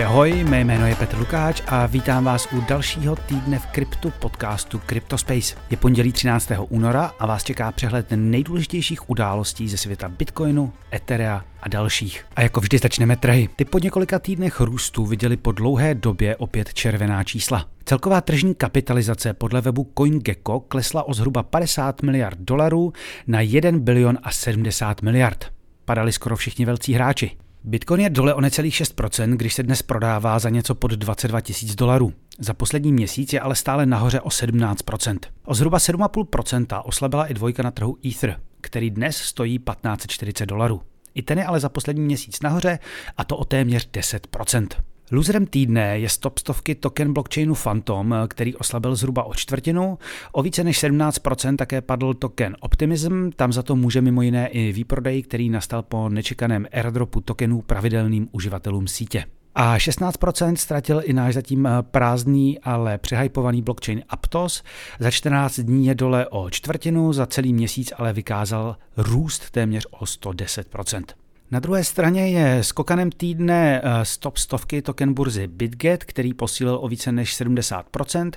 Ahoj, ahoj, mé jméno je Petr Lukáč a vítám vás u dalšího týdne v kryptu podcastu CryptoSpace. Je pondělí 13. února a vás čeká přehled nejdůležitějších událostí ze světa Bitcoinu, Etherea a dalších. A jako vždy začneme trhy. Ty po několika týdnech růstu viděli po dlouhé době opět červená čísla. Celková tržní kapitalizace podle webu CoinGecko klesla o zhruba 50 miliard dolarů na 1 bilion a 70 miliard. Padali skoro všichni velcí hráči. Bitcoin je dole o necelých 6%, když se dnes prodává za něco pod 22 tisíc dolarů. Za poslední měsíc je ale stále nahoře o 17%. O zhruba 7,5% oslabila i dvojka na trhu Ether, který dnes stojí 1540 dolarů. I ten je ale za poslední měsíc nahoře a to o téměř 10%. Loserem týdne je stop stovky token blockchainu Phantom, který oslabil zhruba o čtvrtinu. O více než 17% také padl token Optimism, tam za to může mimo jiné i výprodej, který nastal po nečekaném airdropu tokenů pravidelným uživatelům sítě. A 16% ztratil i náš zatím prázdný, ale přehypovaný blockchain Aptos. Za 14 dní je dole o čtvrtinu, za celý měsíc ale vykázal růst téměř o 110%. Na druhé straně je skokanem týdne eh, stop stovky token burzy BitGet, který posílil o více než 70%.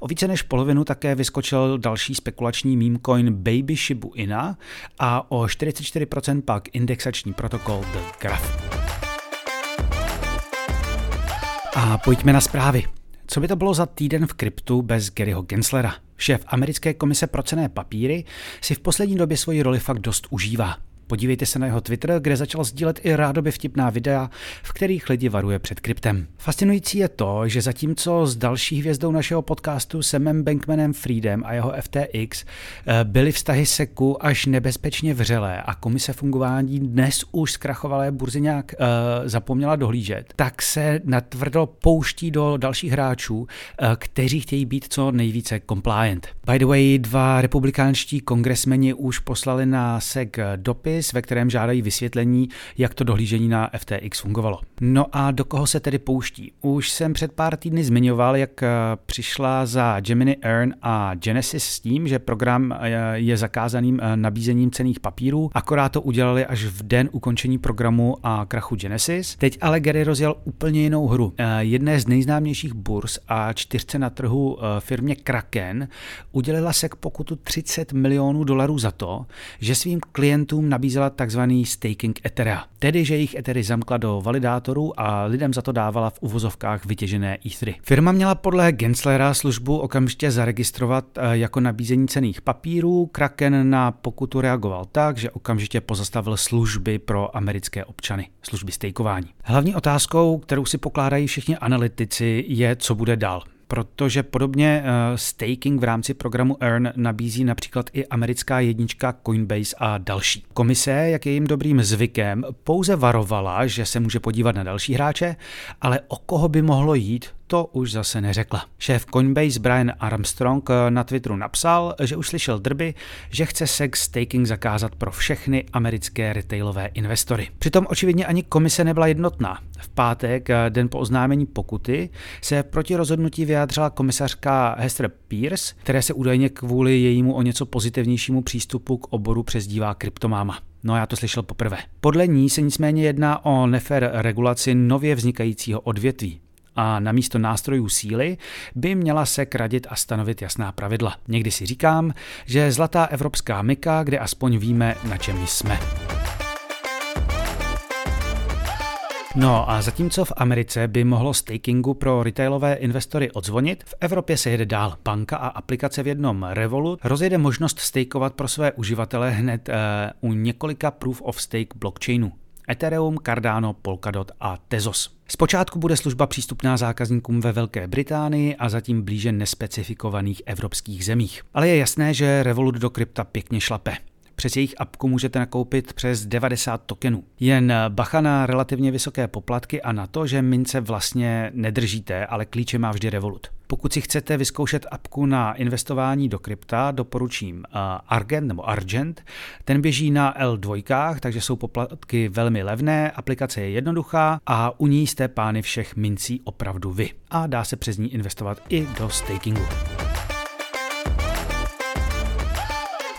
O více než polovinu také vyskočil další spekulační meme coin Baby Shibu Ina a o 44% pak indexační protokol The Graph. A pojďme na zprávy. Co by to bylo za týden v kryptu bez Garyho Genslera? Šéf americké komise pro cené papíry si v poslední době svoji roli fakt dost užívá. Podívejte se na jeho Twitter, kde začal sdílet i rádoby vtipná videa, v kterých lidi varuje před kryptem. Fascinující je to, že zatímco s další hvězdou našeho podcastu Semem Bankmanem Freedem a jeho FTX eh, byly vztahy seku až nebezpečně vřelé a komise fungování dnes už zkrachovalé burzy nějak uh, zapomněla dohlížet, tak se natvrdo pouští do dalších hráčů, uh, kteří chtějí být co nejvíce compliant. By the way, dva republikánští kongresmeni už poslali na SEC dopis, dopis, ve kterém žádají vysvětlení, jak to dohlížení na FTX fungovalo. No a do koho se tedy pouští? Už jsem před pár týdny zmiňoval, jak eh, přišla za Gemini Earn a Genesis s tím, že program eh, je zakázaným eh, nabízením cených papírů, akorát to udělali až v den ukončení programu a krachu Genesis. Teď ale Gary rozjel úplně jinou hru. Jedné z nejznámějších burs a čtyřce na trhu firmě Kraken udělila se k pokutu 30 milionů dolarů za to, že svým klientům nabízí nabízela tzv. staking Ethera, tedy že jejich Ethery zamkla do validátorů a lidem za to dávala v uvozovkách vytěžené Ethery. Firma měla podle Genslera službu okamžitě zaregistrovat eh, jako nabízení cených papírů. Kraken na pokutu reagoval tak, že okamžitě pozastavil služby pro americké občany, služby stakeování. Hlavní otázkou, kterou si pokládají všichni analytici, je, co bude dál protože podobně uh, staking v rámci programu Earn nabízí například i americká jednička Coinbase a další. Komise, jak je jim dobrým zvykem, pouze varovala, že se může podívat na další hráče, ale o koho by mohlo jít, to už zase neřekla. Šéf Coinbase Brian Armstrong eh, na Twitteru napsal, že už slyšel drby, že chce sex staking zakázat pro všechny americké retailové investory. Přitom očividně ani komise nebyla jednotná. V pátek, eh, den po oznámení pokuty, se proti rozhodnutí vyjádřila komisařka Hester Pierce, které se údajně kvůli jejímu o něco pozitivnějšímu přístupu k oboru přezdívá kryptomáma. No já to slyšel poprvé. Podle ní se nicméně jedná o nefer regulaci nově vznikajícího odvětví a na místo nástrojů síly by měla se kradit a stanovit jasná pravidla. Někdy si říkám, že zlatá evropská myka, kde aspoň víme, na čem jsme. No a zatímco v Americe by mohlo stakingu pro retailové investory odzvonit, v Evropě se jede dál. Banka a aplikace v jednom Revolut rozjede možnost stakeovat pro své uživatele hned uh, u několika proof of stake blockchainů. Ethereum, Cardano, Polkadot a Tezos. Zpočátku bude služba přístupná zákazníkům ve Velké Británii a zatím blíže nespecifikovaných evropských zemích. Ale je jasné, že Revolut do krypta pěkně šlape. Přes jejich apku můžete nakoupit přes 90 tokenů. Jen bacha na relativně vysoké poplatky a na to, že mince vlastně nedržíte, ale klíče má vždy Revolut. Pokud si chcete vyzkoušet apku na investování do krypta, doporučím uh, Argent nebo Argent. Ten běží na L2, takže jsou poplatky velmi levné, aplikace je jednoduchá a u ní jste pány všech mincí opravdu vy. A dá se přes ní investovat i do stakingu.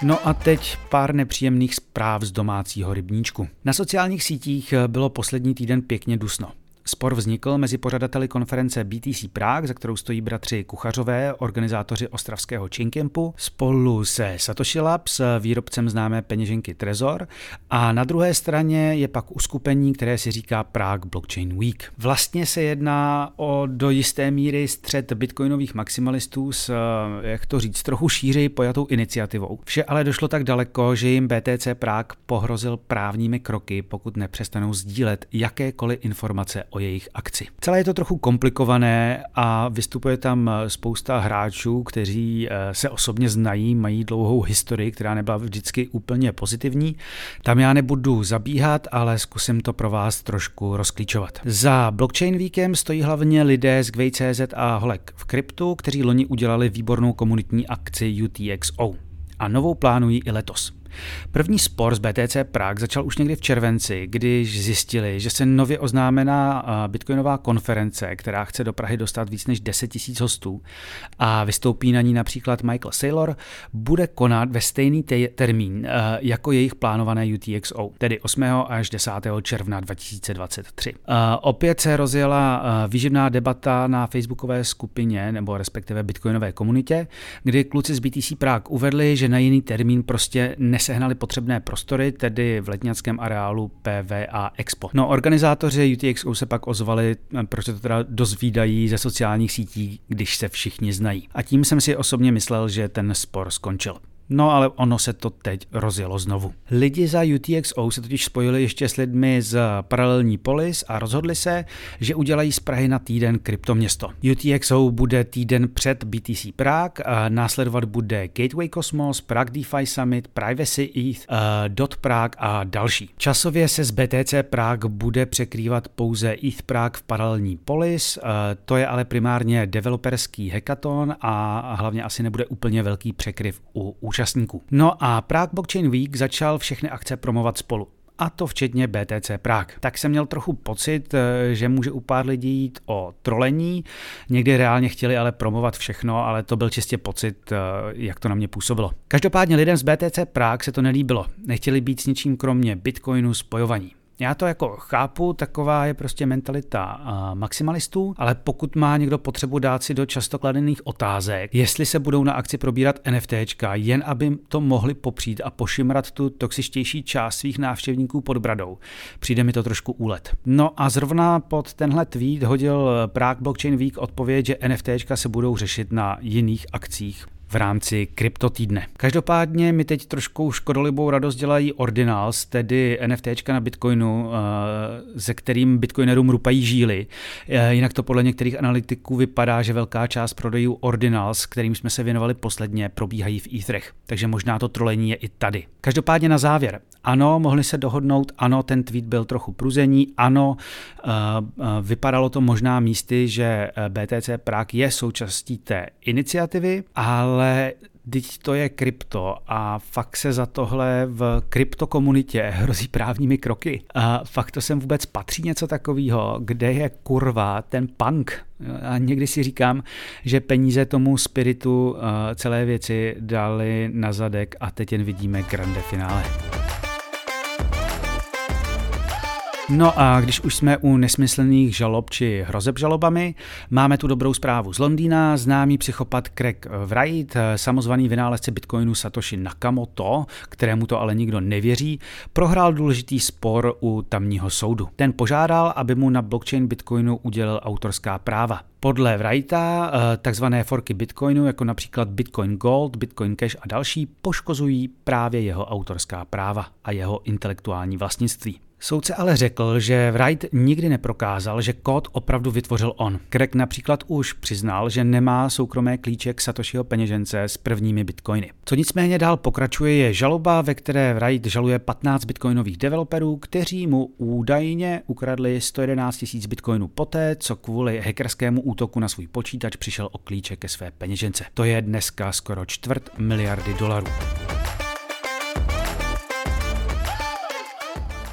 No a teď pár nepříjemných zpráv z domácího rybníčku. Na sociálních sítích bylo poslední týden pěkně dusno. Spor vznikl mezi pořadateli konference BTC Prague, za kterou stojí bratři Kuchařové, organizátoři ostravského Chinkempu, spolu se Satoshi Labs, výrobcem známé peněženky Trezor, a na druhé straně je pak uskupení, které si říká Prague Blockchain Week. Vlastně se jedná o do jisté míry střed bitcoinových maximalistů s, jak to říct, trochu šířej pojatou iniciativou. Vše ale došlo tak daleko, že jim BTC Prague pohrozil právními kroky, pokud nepřestanou sdílet jakékoliv informace o jejich akci. Celé je to trochu komplikované a vystupuje tam spousta hráčů, kteří eh, se osobně znají, mají dlouhou historii, která nebyla vždycky úplně pozitivní. Tam já nebudu zabíhat, ale zkusím to pro vás trošku rozklíčovat. Za Blockchain Weekem stojí hlavně lidé z Gway.cz a Holek v kryptu, kteří loni udělali výbornou komunitní akci UTXO a novou plánují i letos. První spor z BTC Prague začal už někdy v červenci, když zjistili, že se nově oznámená bitcoinová konference, která chce do Prahy dostat víc než 10 000 hostů a vystoupí na ní například Michael Saylor, bude konat ve stejný te- termín jako jejich plánované UTXO, tedy 8. až 10. června 2023. Opět se rozjela výživná debata na facebookové skupině, nebo respektive bitcoinové komunitě, kdy kluci z BTC Prague uvedli, že na jiný termín prostě ne nesehnali potřebné prostory, tedy v letňackém areálu PVA Expo. No, organizátoři UTXO se pak ozvali, proč to teda dozvídají ze sociálních sítí, když se všichni znají. A tím jsem si osobně myslel, že ten spor skončil. No ale ono se to teď rozjelo znovu. Lidi za UTXO se totiž spojili ještě s lidmi z Paralelní Polis a rozhodli se, že udělají z Prahy na týden kryptoměsto. UTXO bude týden před BTC Prague, a následovat bude Gateway Cosmos, Prague DeFi Summit, Privacy ETH, uh, Dot Prague a další. Časově se z BTC Prague bude překrývat pouze ETH Prague v Paralelní Polis, uh, to je ale primárně developerský hackathon a hlavně asi nebude úplně velký překryv u účastníků účastníků. No a Prague Blockchain Week začal všechny akce promovat spolu a to včetně BTC Prague. Tak jsem měl trochu pocit, eh, že může u pár lidí jít o trolení, někdy reálně chtěli ale promovat všechno, ale to byl čistě pocit, eh, jak to na mě působilo. Každopádně lidem z BTC Prague se to nelíbilo. Nechtěli být s ničím kromě Bitcoinu spojovaní. Já to jako chápu, taková je prostě mentalita maximalistů, ale pokud má někdo potřebu dát si do často kladených otázek, jestli se budou na akci probírat NFTčka, jen aby to mohli popřít a pošimrat tu toxičtější část svých návštěvníků pod bradou, přijde mi to trošku úlet. No a zrovna pod tenhle tweet hodil Prague Blockchain Week odpověď, že NFTčka se budou řešit na jiných akcích v rámci kryptotýdne. Každopádně mi teď trošku škodolibou radost dělají Ordinals, tedy NFTčka na Bitcoinu, eh, se kterým Bitcoinerům rupají žíly. Eh, jinak to podle některých analytiků vypadá, že velká část prodejů Ordinals, kterým jsme se věnovali posledně, probíhají v Etherech. Takže možná to trolení je i tady. Každopádně na závěr. Ano, mohli se dohodnout, ano, ten tweet byl trochu pruzení, ano, eh, vypadalo to možná místy, že BTC Prague je součástí té iniciativy, ale ale teď to je krypto a fakt se za tohle v kryptokomunitě hrozí právními kroky. A fakt to sem vůbec patří něco takového, kde je kurva ten punk. A někdy si říkám, že peníze tomu spiritu celé věci dali na zadek a teď jen vidíme grande finále. No a když už jsme u nesmyslných žalob či hrozeb žalobami, máme tu dobrou zprávu z Londýna. Známý psychopat Craig Wright, samozvaný vynálezce bitcoinu Satoshi Nakamoto, kterému to ale nikdo nevěří, prohrál důležitý spor u tamního soudu. Ten požádal, aby mu na blockchain bitcoinu udělil autorská práva. Podle Wrighta eh, takzvané forky Bitcoinu, jako například Bitcoin Gold, Bitcoin Cash a další, poškozují právě jeho autorská práva a jeho intelektuální vlastnictví. Soudce ale řekl, že Wright nikdy neprokázal, že kód opravdu vytvořil on. Craig například už přiznal, že nemá soukromé klíče k peněžence s prvními bitcoiny. Co nicméně dál pokračuje je žaloba, ve které Wright žaluje 15 bitcoinových developerů, kteří mu údajně ukradli 111 000 bitcoinů poté, co kvůli hackerskému útoku na svůj počítač přišel o klíče ke své peněžence. To je dneska skoro čtvrt miliardy dolarů.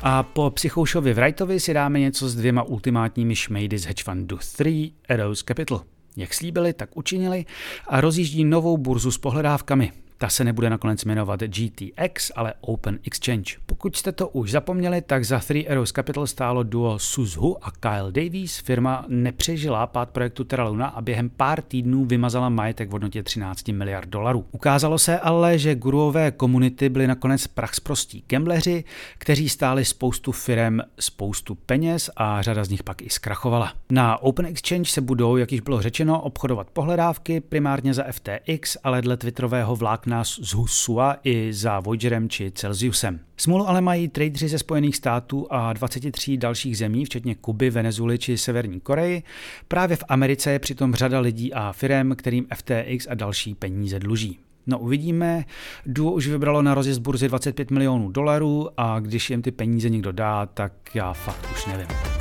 A po psychoušovi Wrightovi si dáme něco s dvěma ultimátními šmejdy z hedge fundu 3 Arrows Capital. Jak slíbili, tak učinili a rozjíždí novou burzu s pohledávkami. Ta se nebude nakonec jmenovat GTX, ale Open Exchange. Pokud jste to už zapomněli, tak za Three Arrows Capital stálo duo Suzhu a Kyle Davies. Firma nepřežila pád projektu Terra Luna a během pár týdnů vymazala majetek v hodnotě 13 miliard dolarů. Ukázalo se ale, že guruové komunity byly nakonec prachsprostí gambleři, kteří stáli spoustu firem spoustu peněz a řada z nich pak i zkrachovala. Na Open Exchange se budou, jak již bylo řečeno, obchodovat pohledávky primárně za FTX, ale dle twitterového vlákna z Husua i za Voyagerem či Celsiusem. Smůlu ale mají tradeři ze Spojených států a 23 dalších zemí, včetně Kuby, Venezuely či Severní Koreji. Právě v Americe je přitom řada lidí a firm, kterým FTX a další peníze dluží. No uvidíme. Duo už vybralo na rozjezd burzy 25 milionů dolarů a když jim ty peníze někdo dá, tak já fakt už nevím.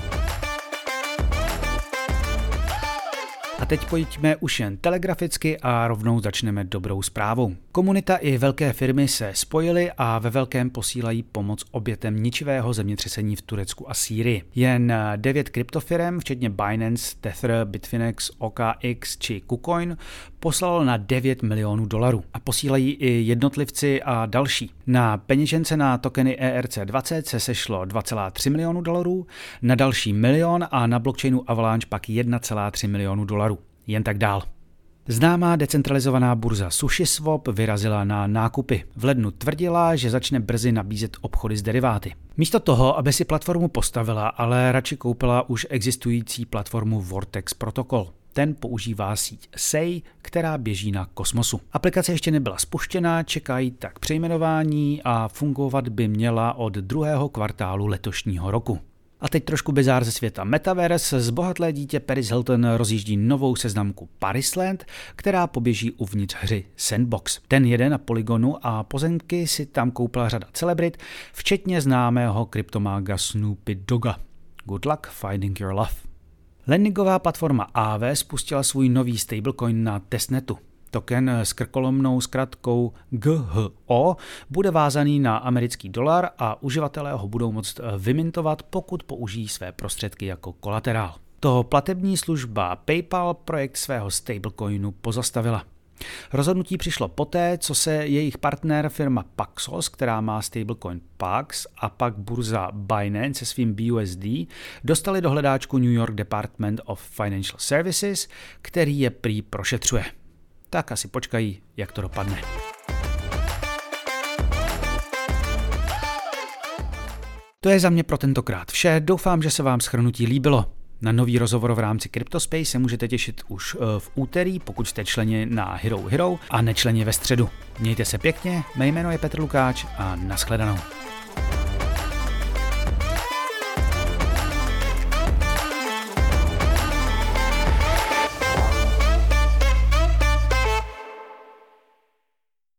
Teď pojďme už jen telegraficky a rovnou začneme dobrou zprávou. Komunita i velké firmy se spojily a ve velkém posílají pomoc obětem ničivého zemětřesení v Turecku a Sýrii. Jen devět kryptofirm, včetně Binance, Tether, Bitfinex, OKX či KuCoin, poslalo na 9 milionů dolarů a posílají i jednotlivci a další. Na peněžence na tokeny ERC20 se sešlo 2,3 milionů dolarů, na další milion a na blockchainu Avalanche pak 1,3 milionu dolarů. Jen tak dál. Známá decentralizovaná burza SushiSwap vyrazila na nákupy. V lednu tvrdila, že začne brzy nabízet obchody s deriváty. Místo toho, aby si platformu postavila, ale radši koupila už existující platformu Vortex Protocol. Ten používá síť SEI, která běží na kosmosu. Aplikace ještě nebyla spuštěna, čekají tak přejmenování a fungovat by měla od druhého kvartálu letošního roku. A teď trošku bizár ze světa Metaverse. Zbohatlé dítě Paris Hilton rozjíždí novou seznamku Parisland, která poběží uvnitř hry Sandbox. Ten jede na poligonu a pozemky si tam koupila řada celebrit, včetně známého kryptomága Snoopy Doga. Good luck finding your love. Lendingová platforma AV spustila svůj nový stablecoin na testnetu. Token s krkolomnou zkratkou GHO bude vázaný na americký dolar a uživatelé ho budou moct vymintovat, pokud použijí své prostředky jako kolaterál. Toho platební služba PayPal projekt svého stablecoinu pozastavila. Rozhodnutí přišlo poté, co se jejich partner firma Paxos, která má stablecoin Pax a pak burza Binance se svým BUSD, dostali do hledáčku New York Department of Financial Services, který je prý prošetřuje. Tak asi počkají, jak to dopadne. To je za mě pro tentokrát vše. Doufám, že se vám schrnutí líbilo. Na nový rozhovor v rámci CryptoSpace se můžete těšit už eh, v úterý, pokud jste členi na Hero Hero a nečleni ve středu. Mějte se pěkně, mé jméno je Petr Lukáč a nashledanou.